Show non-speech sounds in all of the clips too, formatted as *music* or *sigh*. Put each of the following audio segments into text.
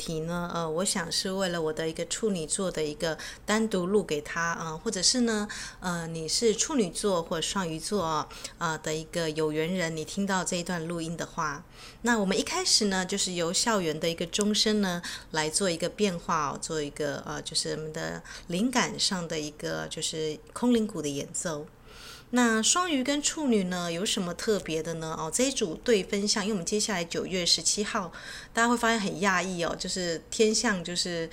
题呢，呃，我想是为了我的一个处女座的一个单独录给他啊、呃，或者是呢，呃，你是处女座或双鱼座啊、的一个有缘人，你听到这一段录音的话，那我们一开始呢，就是由校园的一个钟声呢来做一个变化哦，做一个呃，就是我们的灵感上的一个就是空灵鼓的演奏。那双鱼跟处女呢，有什么特别的呢？哦，这一组对分相，因为我们接下来九月十七号，大家会发现很讶异哦，就是天象就是。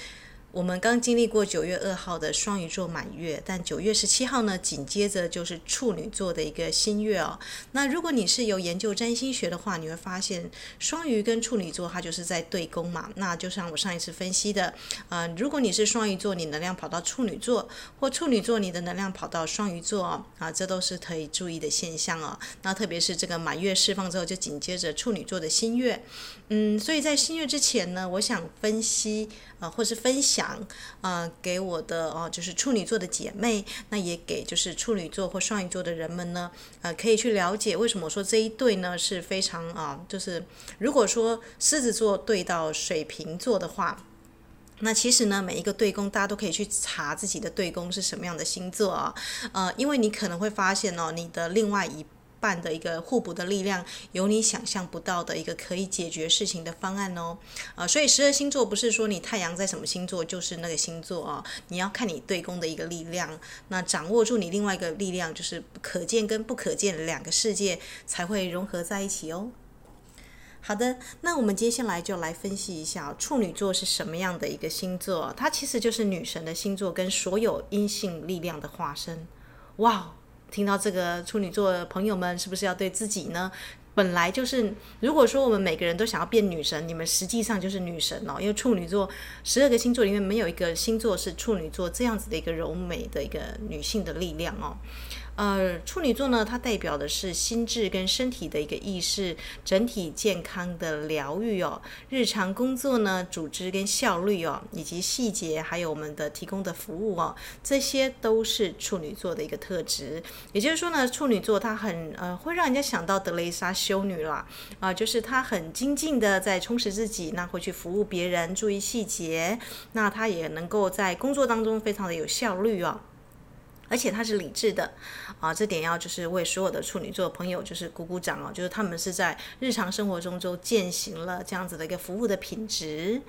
我们刚经历过九月二号的双鱼座满月，但九月十七号呢，紧接着就是处女座的一个新月哦。那如果你是有研究占星学的话，你会发现双鱼跟处女座它就是在对宫嘛。那就像我上一次分析的，呃，如果你是双鱼座，你能量跑到处女座，或处女座你的能量跑到双鱼座，啊，这都是可以注意的现象哦。那特别是这个满月释放之后，就紧接着处女座的新月，嗯，所以在新月之前呢，我想分析。啊，或是分享，呃，给我的哦，就是处女座的姐妹，那也给就是处女座或双鱼座的人们呢，呃，可以去了解为什么说这一对呢是非常啊，就是如果说狮子座对到水瓶座的话，那其实呢，每一个对宫大家都可以去查自己的对宫是什么样的星座啊，呃，因为你可能会发现哦，你的另外一。办的一个互补的力量，有你想象不到的一个可以解决事情的方案哦，啊、所以十二星座不是说你太阳在什么星座就是那个星座啊，你要看你对宫的一个力量，那掌握住你另外一个力量，就是可见跟不可见两个世界才会融合在一起哦。好的，那我们接下来就来分析一下处女座是什么样的一个星座，它其实就是女神的星座跟所有阴性力量的化身，哇。听到这个处女座朋友们，是不是要对自己呢？本来就是，如果说我们每个人都想要变女神，你们实际上就是女神哦。因为处女座十二个星座里面没有一个星座是处女座这样子的一个柔美的一个女性的力量哦。呃，处女座呢，它代表的是心智跟身体的一个意识，整体健康的疗愈哦。日常工作呢，组织跟效率哦，以及细节，还有我们的提供的服务哦，这些都是处女座的一个特质。也就是说呢，处女座它很呃，会让人家想到德蕾莎修女啦啊、就是她很精进的在充实自己，那会去服务别人，注意细节，那她也能够在工作当中非常的有效率哦。而且他是理智的，啊，这点要就是为所有的处女座朋友就是鼓鼓掌哦，就是他们是在日常生活中就践行了这样子的一个服务的品质。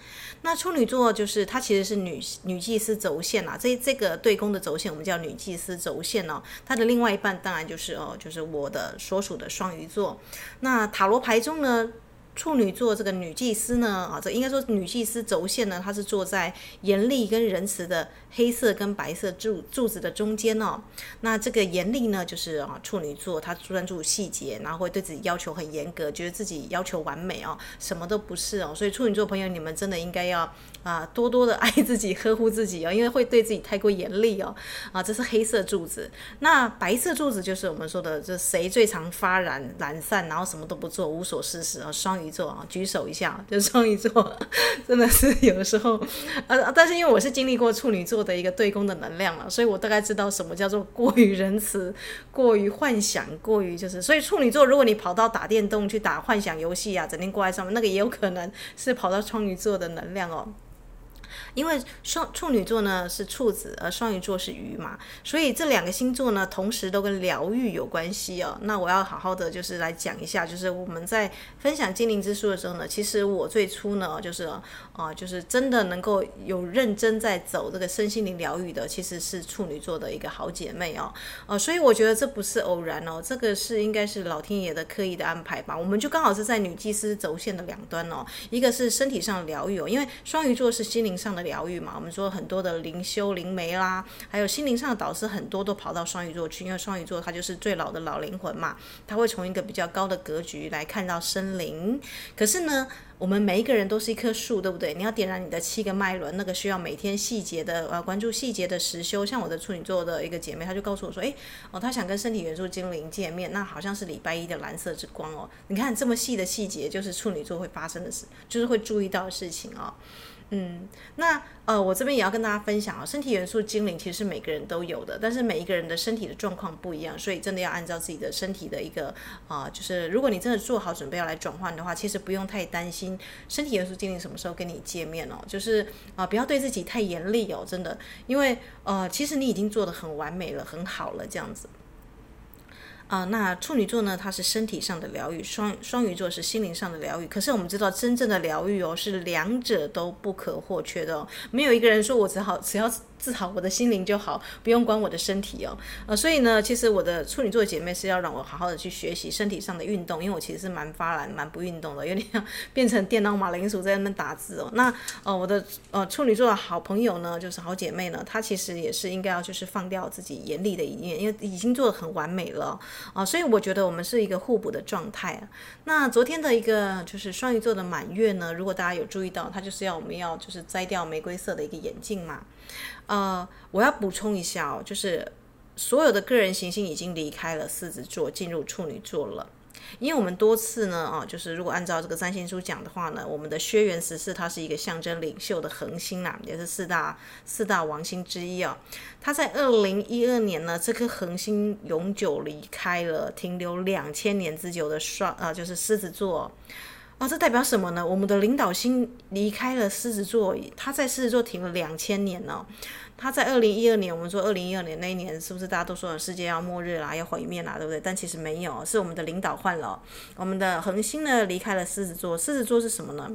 那处女座就是它其实是女女祭司轴线啊，这这个对宫的轴线我们叫女祭司轴线哦。它的另外一半当然就是哦，就是我的所属的双鱼座。那塔罗牌中呢，处女座这个女祭司呢，啊，这应该说女祭司轴线呢，它是坐在严厉跟仁慈的黑色跟白色柱柱子的中间哦。那这个严厉呢，就是啊处女座，他专注细节，然后会对自己要求很严格，觉得自己要求完美哦，什么都不是哦。所以处女座朋友，你们真的应该要啊多多的爱自己，呵护自己哦，因为会对自己太过严厉哦。啊，这是黑色柱子，那白色柱子就是我们说的，这谁最常发懒懒散，然后什么都不做，无所事事啊，双鱼。座啊，举手一下，就双鱼座，*laughs* 真的是有的时候，呃，但是因为我是经历过处女座的一个对宫的能量了，所以我大概知道什么叫做过于仁慈、*laughs* 过于幻想、过于就是，所以处女座，如果你跑到打电动去打幻想游戏啊，整天挂在上面，那个也有可能是跑到双鱼座的能量哦。因为双处女座呢是处子，而双鱼座是鱼嘛，所以这两个星座呢同时都跟疗愈有关系哦。那我要好好的就是来讲一下，就是我们在分享精灵之书的时候呢，其实我最初呢就是啊、呃，就是真的能够有认真在走这个身心灵疗愈的，其实是处女座的一个好姐妹哦。呃，所以我觉得这不是偶然哦，这个是应该是老天爷的刻意的安排吧。我们就刚好是在女祭司轴线的两端哦，一个是身体上疗愈哦，因为双鱼座是心灵上的。疗愈嘛，我们说很多的灵修灵媒啦，还有心灵上的导师，很多都跑到双鱼座去，因为双鱼座它就是最老的老灵魂嘛，它会从一个比较高的格局来看到生灵。可是呢，我们每一个人都是一棵树，对不对？你要点燃你的七个脉轮，那个需要每天细节的呃关注细节的实修。像我的处女座的一个姐妹，她就告诉我说，哎，哦，她想跟身体元素精灵见面，那好像是礼拜一的蓝色之光哦。你看这么细的细节，就是处女座会发生的事，就是会注意到的事情哦。嗯，那呃，我这边也要跟大家分享啊，身体元素精灵其实是每个人都有的，但是每一个人的身体的状况不一样，所以真的要按照自己的身体的一个啊、就是如果你真的做好准备要来转换的话，其实不用太担心身体元素精灵什么时候跟你见面哦，就是啊、不要对自己太严厉哦，真的，因为呃，其实你已经做得很完美了，很好了，这样子。啊、那处女座呢？它是身体上的疗愈，双双鱼座是心灵上的疗愈。可是我们知道，真正的疗愈哦，是两者都不可或缺的哦。没有一个人说我只好只要。治好我的心灵就好，不用管我的身体哦。呃，所以呢，其实我的处女座姐妹是要让我好好的去学习身体上的运动，因为我其实是蛮发懒、蛮不运动的，有点 *laughs* 变成电脑马铃薯在那边打字哦。那呃，我的呃处女座的好朋友呢，就是好姐妹呢，她其实也是应该要就是放掉自己严厉的一面，因为已经做的很完美了啊、所以我觉得我们是一个互补的状态。那昨天的一个就是双鱼座的满月呢，如果大家有注意到，它就是要我们要就是摘掉玫瑰色的一个眼镜嘛。呃，我要补充一下哦，就是所有的个人行星已经离开了狮子座，进入处女座了。因为我们多次呢，啊，就是如果按照这个占星书讲的话呢，我们的轩辕十四它是一个象征领袖的恒星啦，也是四大四大王星之一啊。它在二零一二年呢，这颗恒星永久离开了，停留两千年之久的双啊，就是狮子座。啊，这代表什么呢？我们的领导星离开了狮子座，他在狮子座停了两千年呢。他在二零一二年，我们说二零一二年那一年，是不是大家都说世界要末日啦，要毁灭啦，对不对？但其实没有，是我们的领导换了，我们的恒星呢离开了狮子座。狮子座是什么呢？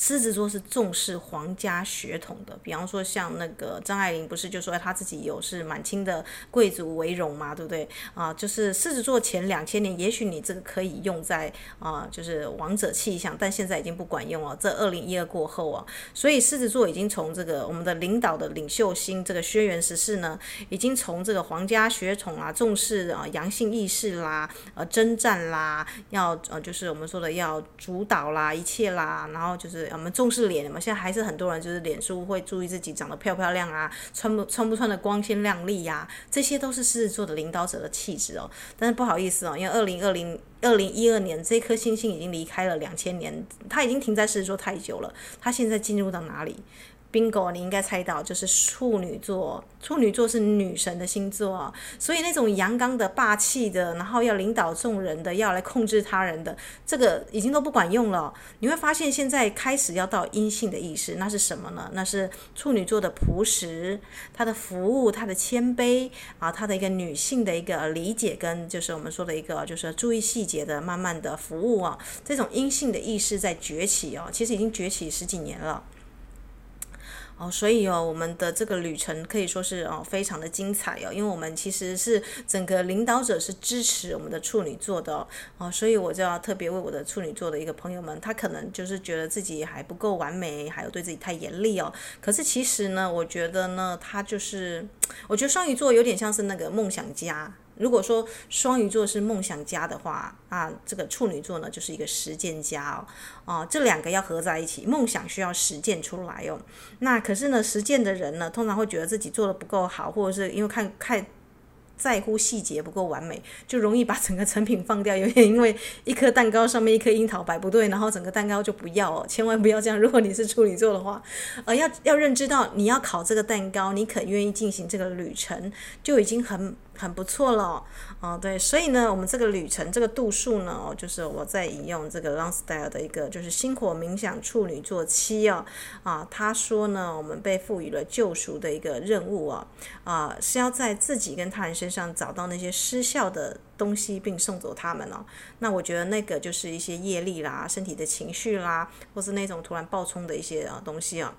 狮子座是重视皇家血统的，比方说像那个张爱玲，不是就说她自己有是满清的贵族为荣嘛，对不对啊？就是狮子座前两千年，也许你这个可以用在啊，就是王者气象，但现在已经不管用了。这二零一二过后啊，所以狮子座已经从这个我们的领导的领袖星这个轩辕十四呢，已经从这个皇家血统啊，重视啊阳性意识啦，呃征战啦，要呃就是我们说的要主导啦一切啦，然后就是。我们重视脸嘛，现在还是很多人就是脸书会注意自己长得漂不漂亮啊，穿不穿不穿的光鲜亮丽呀，这些都是狮子座的领导者的气质哦。但是不好意思哦，因为二零二零二零一二年这颗星星已经离开了两千年，它已经停在狮子座太久了，它现在进入到哪里？Bingo，你应该猜到，就是处女座。处女座是女神的星座，所以那种阳刚的、霸气的，然后要领导众人的，要来控制他人的，这个已经都不管用了。你会发现，现在开始要到阴性的意识，那是什么呢？那是处女座的朴实，他的服务，他的谦卑啊，他的一个女性的一个理解，跟就是我们说的一个就是注意细节的，慢慢的服务啊，这种阴性的意识在崛起哦，其实已经崛起十几年了。哦，所以哦，我们的这个旅程可以说是哦，非常的精彩哦，因为我们其实是整个领导者是支持我们的处女座的哦，哦，所以我就要特别为我的处女座的一个朋友们，他可能就是觉得自己还不够完美，还有对自己太严厉哦。可是其实呢，我觉得呢，他就是，我觉得双鱼座有点像是那个梦想家。如果说双鱼座是梦想家的话，啊，这个处女座呢就是一个实践家哦，啊，这两个要合在一起，梦想需要实践出来哦。那可是呢，实践的人呢，通常会觉得自己做的不够好，或者是因为看看。在乎细节不够完美，就容易把整个成品放掉。有点因为一颗蛋糕上面一颗樱桃摆不对，然后整个蛋糕就不要哦，千万不要这样。如果你是处女座的话，呃，要要认知到你要烤这个蛋糕，你肯愿意进行这个旅程，就已经很很不错了。哦，对，所以呢，我们这个旅程这个度数呢，哦，就是我在引用这个 Long Style 的一个就是星火冥想处女座七哦，啊，他说呢，我们被赋予了救赎的一个任务啊，啊，是要在自己跟他人身。上找到那些失效的东西，并送走他们了。那我觉得那个就是一些业力啦、身体的情绪啦，或是那种突然爆冲的一些啊东西啊。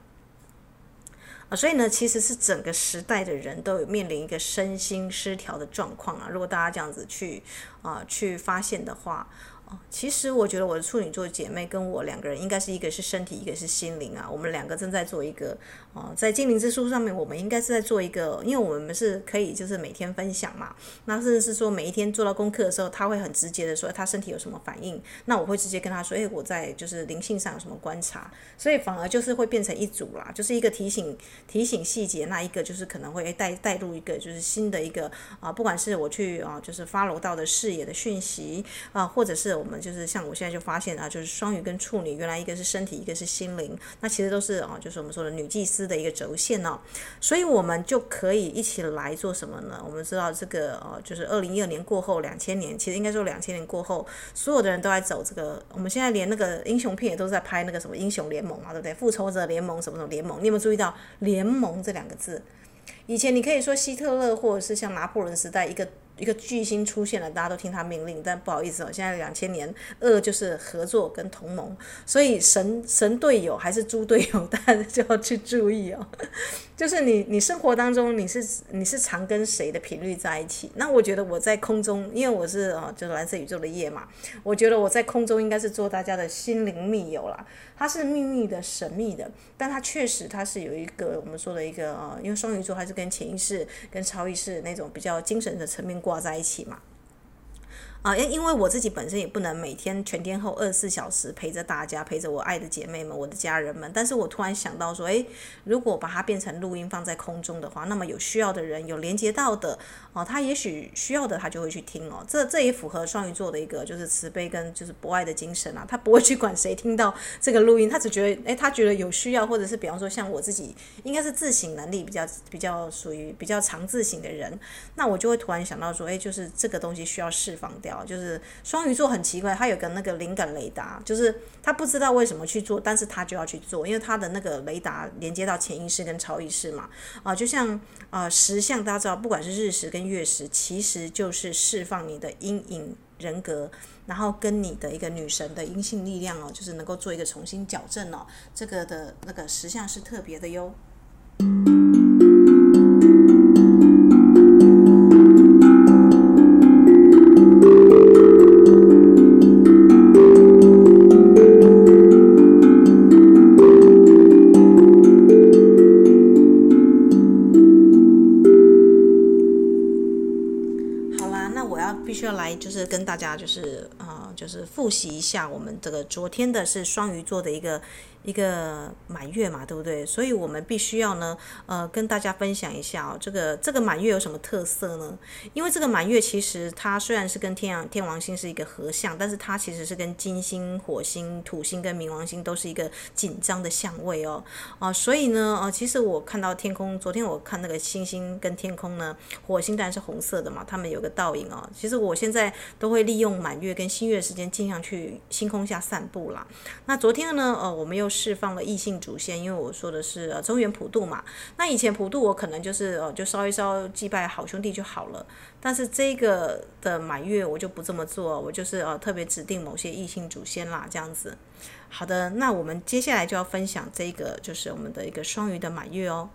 啊，所以呢，其实是整个时代的人都有面临一个身心失调的状况啊。如果大家这样子去啊去发现的话。其实我觉得我的处女座姐妹跟我两个人应该是一个是身体，一个是心灵啊。我们两个正在做一个，哦，在精灵之书上面，我们应该是在做一个，因为我们是可以就是每天分享嘛。那甚至是说每一天做到功课的时候，他会很直接的说他身体有什么反应，那我会直接跟他说，哎，我在就是灵性上有什么观察，所以反而就是会变成一组啦，就是一个提醒提醒细节，那一个就是可能会带带入一个就是新的一个啊，不管是我去啊就是发楼道的视野的讯息啊，或者是。我们就是像我现在就发现啊，就是双鱼跟处女，原来一个是身体，一个是心灵，那其实都是啊，就是我们说的女祭司的一个轴线哦。所以我们就可以一起来做什么呢？我们知道这个呃，就是二零一二年过后，两千年，其实应该说两千年过后，所有的人都在走这个。我们现在连那个英雄片也都在拍那个什么英雄联盟嘛，对不对？复仇者联盟什么什么联盟？你有没有注意到“联盟”这两个字？以前你可以说希特勒，或者是像拿破仑时代一个。一个巨星出现了，大家都听他命令，但不好意思哦，现在两千年恶就是合作跟同盟，所以神神队友还是猪队友，*laughs* 大家就要去注意哦。就是你你生活当中你是你是常跟谁的频率在一起？那我觉得我在空中，因为我是哦，就是蓝色宇宙的夜嘛，我觉得我在空中应该是做大家的心灵密友啦。它是秘密的、神秘的，但它确实它是有一个我们说的一个呃，因为双鱼座还是跟潜意识、跟超意识那种比较精神的层面挂在一起嘛。啊，因因为我自己本身也不能每天全天候二十四小时陪着大家，陪着我爱的姐妹们、我的家人们。但是我突然想到说，诶，如果把它变成录音放在空中的话，那么有需要的人有连接到的，哦，他也许需要的他就会去听哦。这这也符合双鱼座的一个就是慈悲跟就是博爱的精神啊。他不会去管谁听到这个录音，他只觉得，诶，他觉得有需要，或者是比方说像我自己，应该是自省能力比较比较属于比较常自省的人，那我就会突然想到说，诶，就是这个东西需要释放掉。就是双鱼座很奇怪，他有个那个灵感雷达，就是他不知道为什么去做，但是他就要去做，因为他的那个雷达连接到潜意识跟超意识嘛。啊，就像啊时相，大家知道，不管是日食跟月食，其实就是释放你的阴影人格，然后跟你的一个女神的阴性力量哦，就是能够做一个重新矫正哦，这个的那个时相是特别的哟。大家就是啊，就是复习一下我们这个昨天的是双鱼座的一个。一个满月嘛，对不对？所以我们必须要呢，呃，跟大家分享一下哦，这个这个满月有什么特色呢？因为这个满月其实它虽然是跟天阳天王星是一个合相，但是它其实是跟金星、火星、土星跟冥王星都是一个紧张的相位哦，啊、所以呢，呃，其实我看到天空，昨天我看那个星星跟天空呢，火星当然是红色的嘛，它们有个倒影哦。其实我现在都会利用满月跟新月时间，尽量去星空下散步啦。那昨天呢，呃，我们又释放了异性主先，因为我说的是呃中原普渡嘛。那以前普渡我可能就是呃就烧一烧祭拜好兄弟就好了，但是这个的满月我就不这么做，我就是呃特别指定某些异性主先啦，这样子。好的，那我们接下来就要分享这个就是我们的一个双鱼的满月哦。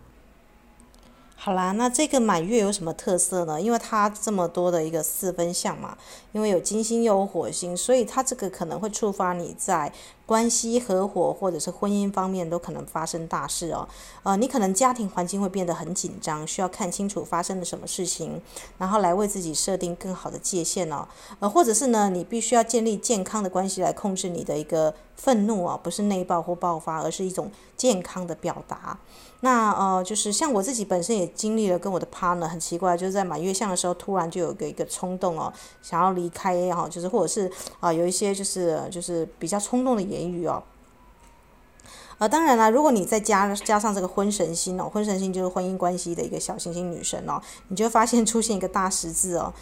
好啦，那这个满月有什么特色呢？因为它这么多的一个四分相嘛，因为有金星又有火星，所以它这个可能会触发你在。关系合伙或者是婚姻方面都可能发生大事哦，呃，你可能家庭环境会变得很紧张，需要看清楚发生了什么事情，然后来为自己设定更好的界限哦，呃，或者是呢，你必须要建立健康的关系来控制你的一个愤怒哦，不是内爆或爆发，而是一种健康的表达。那呃，就是像我自己本身也经历了，跟我的 partner 很奇怪，就是在满月相的时候，突然就有个一个冲动哦，想要离开哈，就是或者是啊，有一些就是就是比较冲动的。言语哦，呃，当然啦，如果你再加加上这个婚神星哦，婚神星就是婚姻关系的一个小行星女神哦，你就会发现出现一个大十字哦。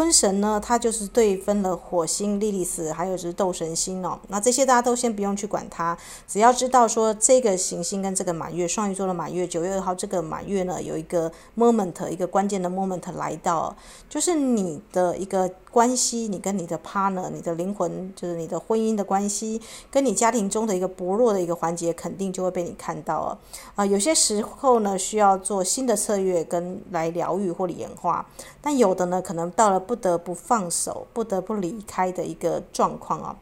婚神呢，它就是对分了火星、莉莉丝，还有就是斗神星哦。那这些大家都先不用去管它，只要知道说这个行星跟这个满月，双鱼座的满月，九月二号这个满月呢，有一个 moment，一个关键的 moment 来到，就是你的一个关系，你跟你的 partner，你的灵魂，就是你的婚姻的关系，跟你家庭中的一个薄弱的一个环节，肯定就会被你看到啊。啊，有些时候呢，需要做新的策略跟来疗愈或演化，但有的呢，可能到了。不得不放手，不得不离开的一个状况啊，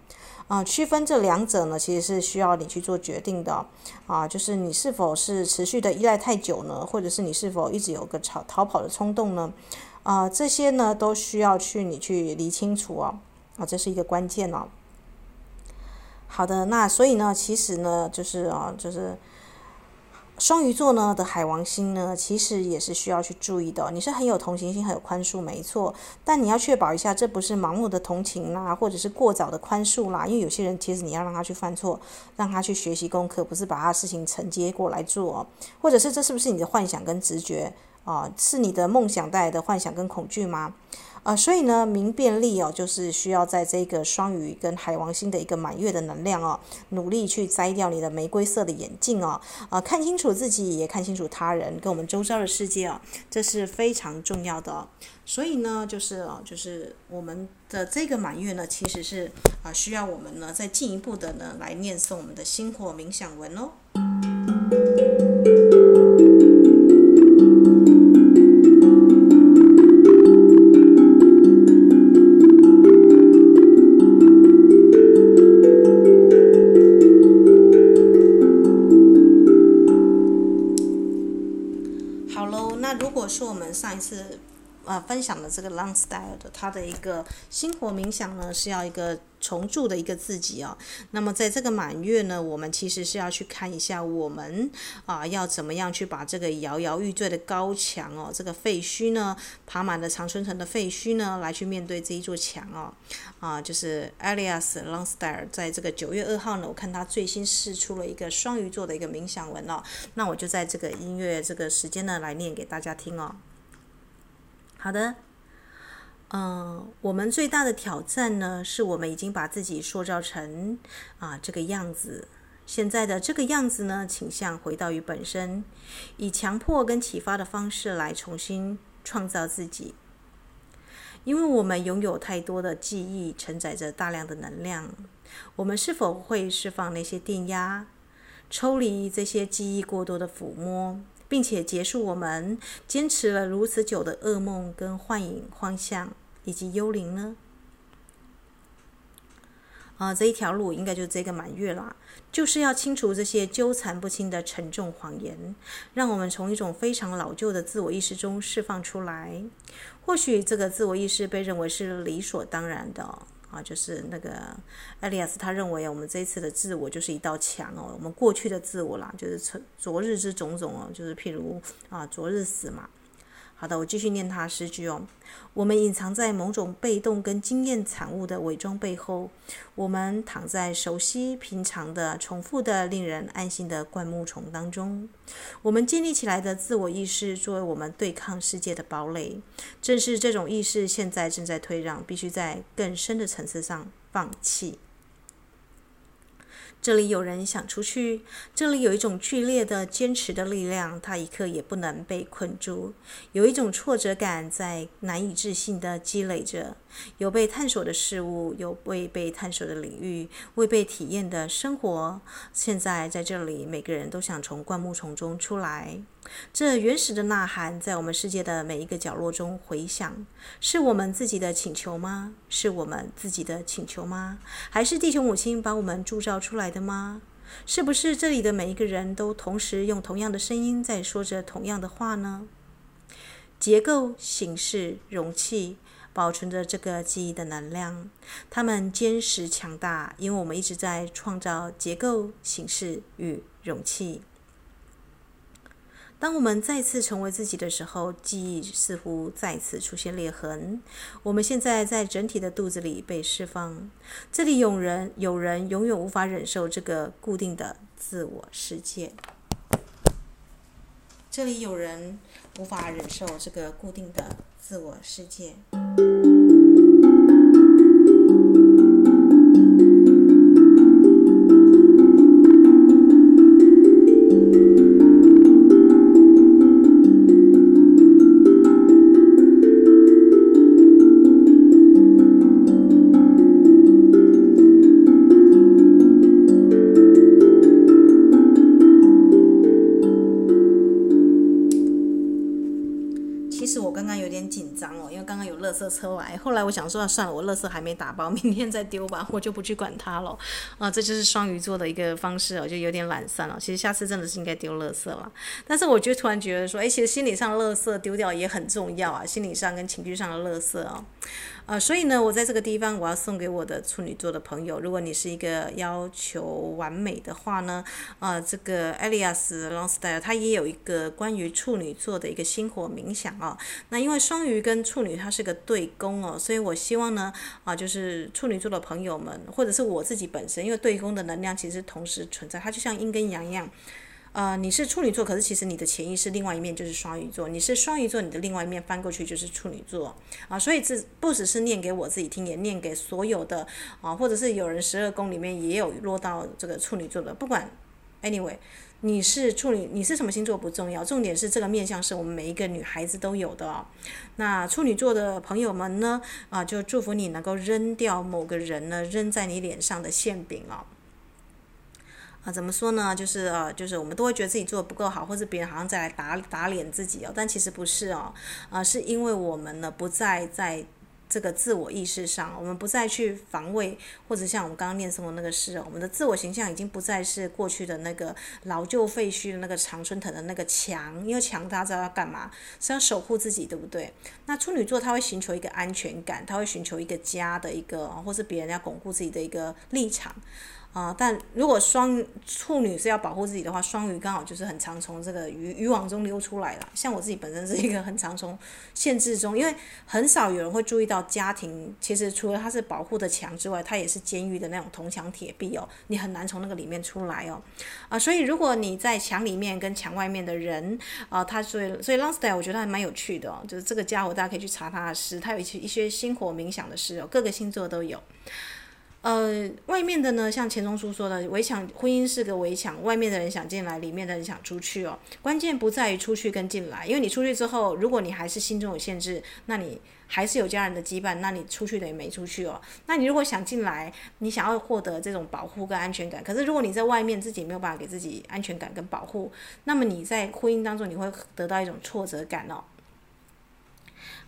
啊，区分这两者呢，其实是需要你去做决定的啊，就是你是否是持续的依赖太久呢，或者是你是否一直有个逃逃跑的冲动呢？啊，这些呢都需要去你去理清楚啊，啊，这是一个关键哦。好的，那所以呢，其实呢，就是啊，就是。双鱼座呢的海王星呢，其实也是需要去注意的。你是很有同情心、很有宽恕，没错。但你要确保一下，这不是盲目的同情啦，或者是过早的宽恕啦。因为有些人其实你要让他去犯错，让他去学习功课，不是把他的事情承接过来做。或者是这是不是你的幻想跟直觉啊？是你的梦想带来的幻想跟恐惧吗？啊，所以呢，明辨力哦，就是需要在这个双鱼跟海王星的一个满月的能量哦，努力去摘掉你的玫瑰色的眼镜哦，啊，看清楚自己，也看清楚他人跟我们周遭的世界哦，这是非常重要的。所以呢，就是哦，就是我们的这个满月呢，其实是啊，需要我们呢再进一步的呢来念诵我们的星火冥想文哦。享的这个 Long Style 的他的一个星火冥想呢，是要一个重铸的一个自己哦。那么在这个满月呢，我们其实是要去看一下我们啊，要怎么样去把这个摇摇欲坠的高墙哦，这个废墟呢，爬满了长春藤的废墟呢，来去面对这一座墙哦。啊，就是 Alias Long Style 在这个九月二号呢，我看他最新释出了一个双鱼座的一个冥想文哦。那我就在这个音乐这个时间呢，来念给大家听哦。好的，嗯、我们最大的挑战呢，是我们已经把自己塑造成啊这个样子。现在的这个样子呢，倾向回到于本身，以强迫跟启发的方式来重新创造自己。因为我们拥有太多的记忆，承载着大量的能量。我们是否会释放那些电压，抽离这些记忆过多的抚摸？并且结束我们坚持了如此久的噩梦、跟幻影、幻象以及幽灵呢？啊，这一条路应该就是这个满月啦，就是要清除这些纠缠不清的沉重谎言，让我们从一种非常老旧的自我意识中释放出来。或许这个自我意识被认为是理所当然的。啊，就是那个艾利亚斯，他认为我们这一次的自我就是一道墙哦，我们过去的自我啦，就是昨昨日之种种哦，就是譬如啊，昨日死嘛。好的，我继续念他的诗句哦。我们隐藏在某种被动跟经验产物的伪装背后，我们躺在熟悉、平常的、重复的、令人安心的灌木丛当中。我们建立起来的自我意识作为我们对抗世界的堡垒，正是这种意识现在正在退让，必须在更深的层次上放弃。这里有人想出去，这里有一种剧烈的坚持的力量，它一刻也不能被困住。有一种挫折感在难以置信地积累着，有被探索的事物，有未被探索的领域，未被体验的生活。现在在这里，每个人都想从灌木丛中出来。这原始的呐喊在我们世界的每一个角落中回响，是我们自己的请求吗？是我们自己的请求吗？还是地球母亲把我们铸造出来的吗？是不是这里的每一个人都同时用同样的声音在说着同样的话呢？结构、形式、容器，保存着这个记忆的能量，它们坚实强大，因为我们一直在创造结构、形式与容器。当我们再次成为自己的时候，记忆似乎再次出现裂痕。我们现在在整体的肚子里被释放。这里有人，有人永远无法忍受这个固定的自我世界。这里有人无法忍受这个固定的自我世界。后来我想说，算了，我垃圾还没打包，*laughs* 明天再丢吧，我就不去管它了。啊，这就是双鱼座的一个方式哦，就有点懒散了。其实下次真的是应该丢垃圾了。但是我就突然觉得说，哎，其实心理上的垃圾丢掉也很重要啊，心理上跟情绪上的垃圾哦。呃，所以呢，我在这个地方，我要送给我的处女座的朋友，如果你是一个要求完美的话呢，呃，这个 Elias Longstyle 他也有一个关于处女座的一个星火冥想哦。那因为双鱼跟处女它是个对宫哦，所以我希望呢，啊、就是处女座的朋友们，或者是我自己本身，因为对宫的能量其实同时存在，它就像阴跟阳一样。呃，你是处女座，可是其实你的潜意识另外一面就是双鱼座。你是双鱼座，你的另外一面翻过去就是处女座啊。所以这不只是念给我自己听，也念给所有的啊，或者是有人十二宫里面也有落到这个处女座的。不管，anyway，你是处女，你是什么星座不重要，重点是这个面相是我们每一个女孩子都有的哦。那处女座的朋友们呢，啊，就祝福你能够扔掉某个人呢扔在你脸上的馅饼哦。啊，怎么说呢？就是呃，就是我们都会觉得自己做的不够好，或者别人好像在来打打脸自己哦。但其实不是哦，啊，是因为我们呢不再在这个自我意识上，我们不再去防卫，或者像我们刚刚念诵的那个诗，我们的自我形象已经不再是过去的那个老旧废墟的那个常春藤的那个墙，因为墙大家知道要干嘛？是要守护自己，对不对？那处女座他会寻求一个安全感，他会寻求一个家的一个，或是别人要巩固自己的一个立场。啊，但如果双处女是要保护自己的话，双鱼刚好就是很常从这个渔渔网中溜出来了。像我自己本身是一个很常从限制中，因为很少有人会注意到家庭其实除了它是保护的墙之外，它也是监狱的那种铜墙铁壁哦，你很难从那个里面出来哦。啊，所以如果你在墙里面跟墙外面的人啊，他所以所以 Longstyle 我觉得还蛮有趣的哦，就是这个家伙大家可以去查他的诗，他有一些一些星火冥想的诗哦，各个星座都有。呃，外面的呢，像钱钟书说的，围墙婚姻是个围墙，外面的人想进来，里面的人想出去哦。关键不在于出去跟进来，因为你出去之后，如果你还是心中有限制，那你还是有家人的羁绊，那你出去等于没出去哦。那你如果想进来，你想要获得这种保护跟安全感，可是如果你在外面自己没有办法给自己安全感跟保护，那么你在婚姻当中你会得到一种挫折感哦。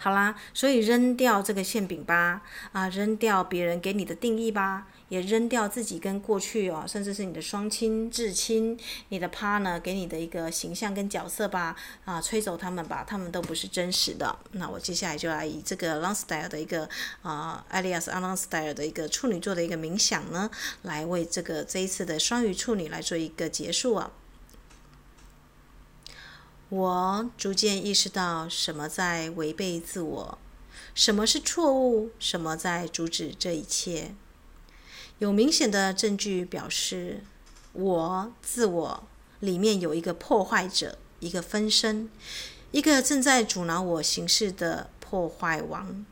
好啦，所以扔掉这个馅饼吧，啊，扔掉别人给你的定义吧，也扔掉自己跟过去哦，甚至是你的双亲、至亲、你的 partner 给你的一个形象跟角色吧，啊，吹走他们吧，他们都不是真实的。那我接下来就来以这个 Longstyle 的一个啊，Alias Longstyle 的一个处女座的一个冥想呢，来为这个这一次的双鱼处女来做一个结束啊。我逐渐意识到什么在违背自我，什么是错误，什么在阻止这一切。有明显的证据表示，我自我里面有一个破坏者，一个分身，一个正在阻挠我行事的破坏王，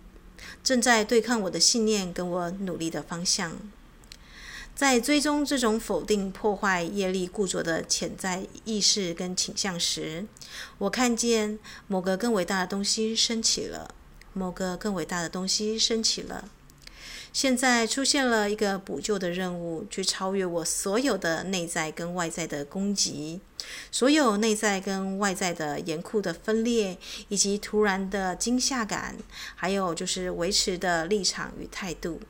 正在对抗我的信念跟我努力的方向。在追踪这种否定、破坏、业力固着的潜在意识跟倾向时，我看见某个更伟大的东西升起了，某个更伟大的东西升起了。现在出现了一个补救的任务，去超越我所有的内在跟外在的攻击，所有内在跟外在的严酷的分裂，以及突然的惊吓感，还有就是维持的立场与态度。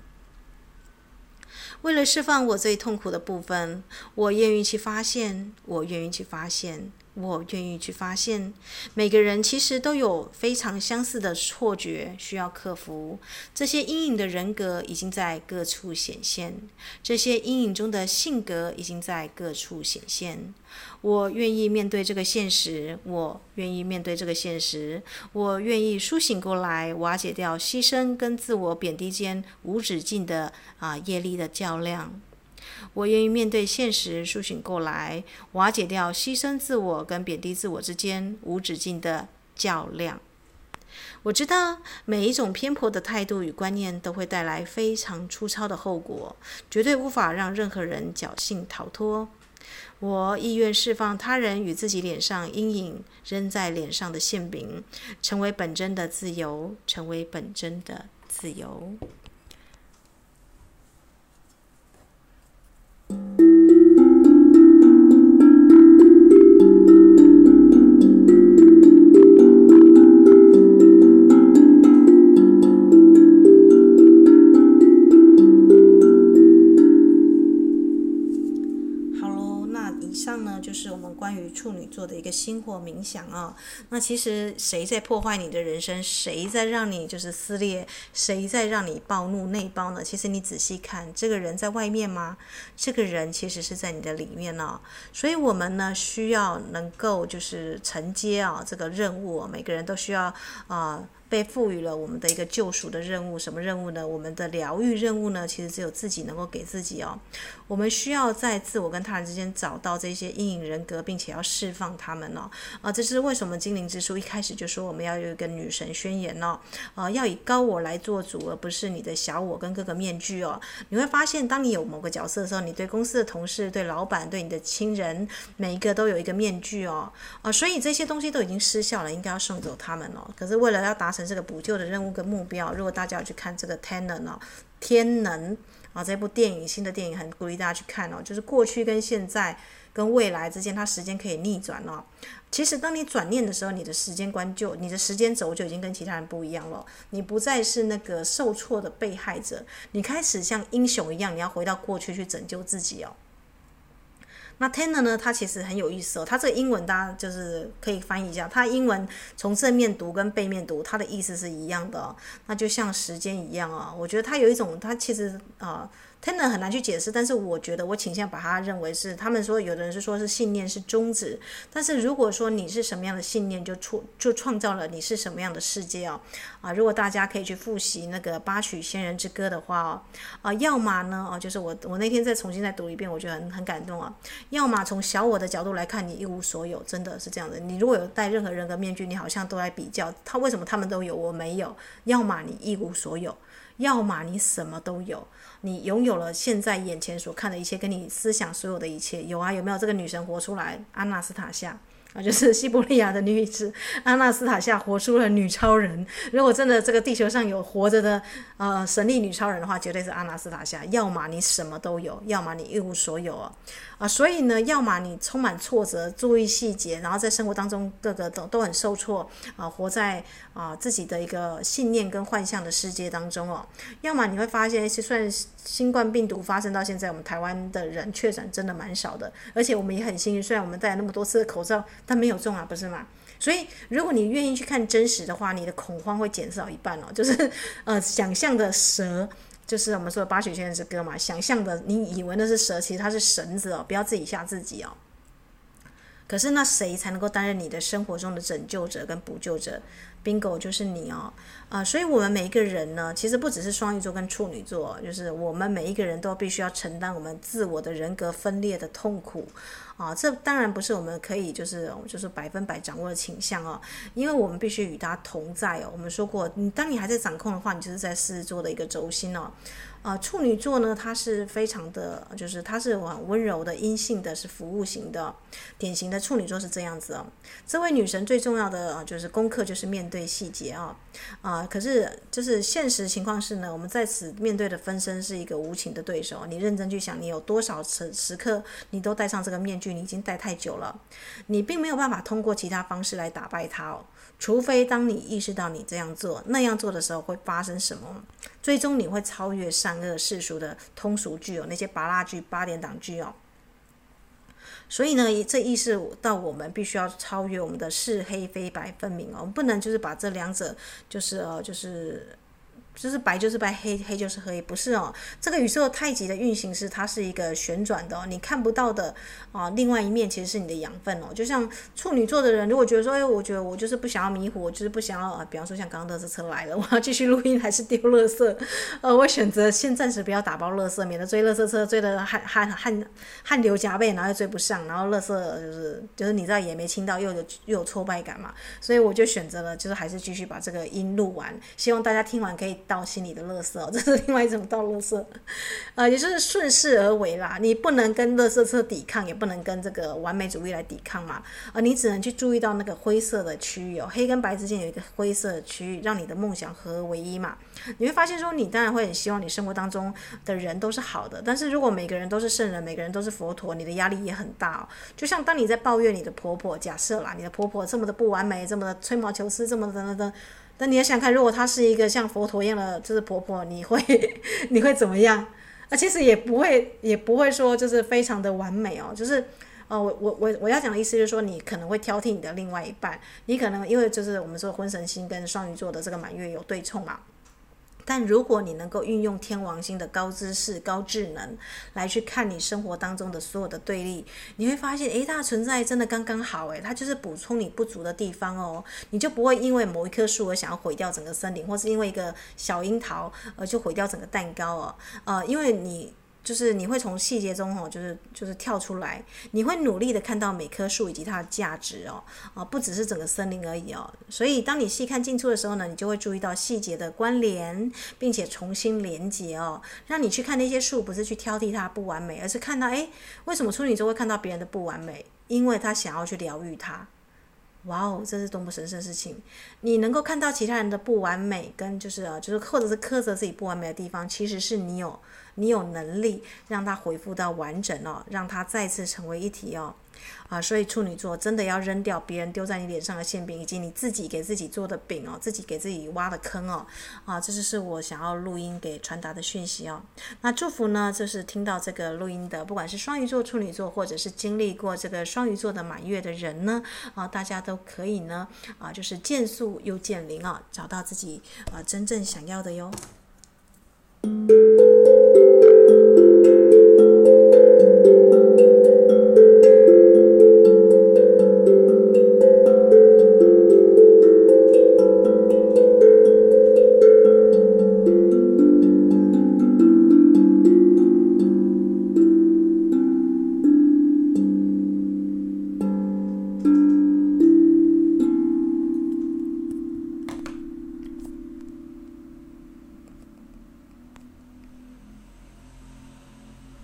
为了释放我最痛苦的部分，我愿意去发现，我愿意去发现。我愿意去发现，每个人其实都有非常相似的错觉需要克服。这些阴影的人格已经在各处显现，这些阴影中的性格已经在各处显现。我愿意面对这个现实，我愿意面对这个现实，我愿意苏醒过来，瓦解掉牺牲跟自我贬低间无止境的啊业力的较量。我愿意面对现实，苏醒过来，瓦解掉牺牲自我跟贬低自我之间无止境的较量。我知道每一种偏颇的态度与观念都会带来非常粗糙的后果，绝对无法让任何人侥幸逃脱。我意愿释放他人与自己脸上阴影扔在脸上的馅饼，成为本真的自由，成为本真的自由。以上呢就是我们关于处女座的一个星火冥想啊。那其实谁在破坏你的人生？谁在让你就是撕裂？谁在让你暴怒内爆呢？其实你仔细看，这个人在外面吗？这个人其实是在你的里面呢。所以我们呢需要能够就是承接啊这个任务，每个人都需要啊。被赋予了我们的一个救赎的任务，什么任务呢？我们的疗愈任务呢？其实只有自己能够给自己哦。我们需要在自我跟他人之间找到这些阴影人格，并且要释放他们哦。啊，这是为什么精灵之书一开始就说我们要有一个女神宣言哦。啊，要以高我来做主，而不是你的小我跟各个面具哦。你会发现，当你有某个角色的时候，你对公司的同事、对老板、对你的亲人，每一个都有一个面具哦。啊，所以这些东西都已经失效了，应该要送走他们哦。可是为了要达成成这个补救的任务跟目标，如果大家要去看这个 Tenet 哦，天能啊，这部电影，新的电影很鼓励大家去看哦。就是过去跟现在跟未来之间，它时间可以逆转哦。其实当你转念的时候，你的时间观就你的时间轴就已经跟其他人不一样了。你不再是那个受挫的被害者，你开始像英雄一样，你要回到过去去拯救自己哦。那 Tenet 呢？它其实很有意思哦。它这个英文大家就是可以翻译一下。它英文从正面读跟背面读，它的意思是一样的。那就像时间一样啊，我觉得它有一种，它其实啊。Tenet 很难去解释，但是我觉得我倾向把它认为是，他们说有的人是说是信念是终止，但是如果说你是什么样的信念，就创就创造了你是什么样的世界哦。啊，如果大家可以去复习那个八曲仙人之歌的话哦，啊，要么呢哦，就是我我那天再重新再读一遍，我觉得很很感动啊。要么从小我的角度来看，你一无所有，真的是这样的。你如果有戴任何人格面具，你好像都在比较，他为什么他们都有，我没有？要么你一无所有。要么你什么都有，你拥有了现在眼前所看的一切，跟你思想所有的一切，有啊？有没有这个女神活出来？阿纳斯塔夏。啊，*laughs* 就是西伯利亚的女子阿纳斯塔夏活出了女超人。如果真的这个地球上有活着的呃神力女超人的话，绝对是阿纳斯塔夏。要么你什么都有，要么你一无所有啊啊！所以呢，要么你充满挫折，注意细节，然后在生活当中各个都都很受挫啊，活在啊自己的一个信念跟幻象的世界当中哦。要么你会发现，其实虽然新冠病毒发生到现在，我们台湾的人确诊真的蛮少的，而且我们也很幸运，虽然我们戴了那么多次的口罩。但没有中啊，不是吗？所以如果你愿意去看真实的话，你的恐慌会减少一半哦。就是呃，想象的蛇，就是我们说的八曲仙之歌嘛。想象的，你以为那是蛇，其实它是绳子哦，不要自己吓自己哦。可是那谁才能够担任你的生活中的拯救者跟补救者？Bingo，就是你哦。啊、所以我们每一个人呢，其实不只是双鱼座跟处女座，就是我们每一个人都必须要承担我们自我的人格分裂的痛苦。啊，这当然不是我们可以就是就是百分百掌握的倾向哦，因为我们必须与它同在哦。我们说过，你当你还在掌控的话，你就是在狮子座的一个轴心哦。啊，处女座呢，它是非常的，就是它是很温柔的、阴性的，是服务型的，典型的处女座是这样子哦。这位女神最重要的就是功课，就是面对细节啊啊！可是就是现实情况是呢，我们在此面对的分身是一个无情的对手。你认真去想，你有多少时时刻你都戴上这个面具，你已经戴太久了，你并没有办法通过其他方式来打败它哦。除非当你意识到你这样做、那样做的时候会发生什么，最终你会超越善恶世俗的通俗剧哦，那些芭乐剧、八点档剧哦。所以呢，这意识到我们必须要超越我们的是黑非白分明哦，我们不能就是把这两者就是呃就是。就是白就是白，黑黑就是黑，不是哦。这个宇宙太极的运行是它是一个旋转的哦，你看不到的啊。另外一面其实是你的养分哦。就像处女座的人，如果觉得说，哎，我觉得我就是不想要迷糊，我就是不想要啊。比方说像刚刚的这车来了，我要继续录音还是丢垃圾？呃，我选择先暂时不要打包垃圾，免得追垃圾车追得汗汗汗汗流浃背，然后又追不上，然后垃圾就是就是你知道也没清到，又有又有挫败感嘛。所以我就选择了，就是还是继续把这个音录完，希望大家听完可以。倒心里的垃圾哦，*laughs* 这是另外一种倒垃圾，呃，也就是顺势而为啦。你不能跟垃圾车抵抗，也不能跟这个完美主义来抵抗嘛。啊、呃，你只能去注意到那个灰色的区域哦，黑跟白之间有一个灰色的区域，让你的梦想合而为一嘛。你会发现说，你当然会很希望你生活当中的人都是好的，但是如果每个人都是圣人，每个人都是佛陀，你的压力也很大哦。就像当你在抱怨你的婆婆，假设啦，你的婆婆这么的不完美，这么的吹毛求疵，这么的等等。那你要想看，如果她是一个像佛陀一样的，就是婆婆，你会 *laughs* 你会怎么样？啊，其实也不会，也不会说就是非常的完美哦。就是哦，我我我我要讲的意思就是说，你可能会挑剔你的另外一半，你可能因为就是我们说婚神星跟双鱼座的这个满月有对冲嘛。但如果你能够运用天王星的高知识、高智能来去看你生活当中的所有的对立，你会发现，诶，它存在真的刚刚好，诶，它就是补充你不足的地方哦，你就不会因为某一棵树而想要毁掉整个森林，或是因为一个小樱桃而就毁掉整个蛋糕哦，呃，因为你。就是你会从细节中哦，就是就是跳出来，你会努力的看到每棵树以及它的价值哦，啊，不只是整个森林而已哦。所以当你细看近处的时候呢，你就会注意到细节的关联，并且重新连接哦，让你去看那些树，不是去挑剔它不完美，而是看到诶，为什么处女座会看到别人的不完美？因为他想要去疗愈它。哇哦，这是多么神圣的事情！你能够看到其他人的不完美，跟就是啊，就是或者是苛责自己不完美的地方，其实是你有。你有能力让它恢复到完整哦，让它再次成为一体哦，啊，所以处女座真的要扔掉别人丢在你脸上的馅饼，以及你自己给自己做的饼哦，自己给自己挖的坑哦，啊，这就是我想要录音给传达的讯息哦。那祝福呢，就是听到这个录音的，不管是双鱼座、处女座，或者是经历过这个双鱼座的满月的人呢，啊，大家都可以呢，啊，就是见树又见灵啊，找到自己啊真正想要的哟。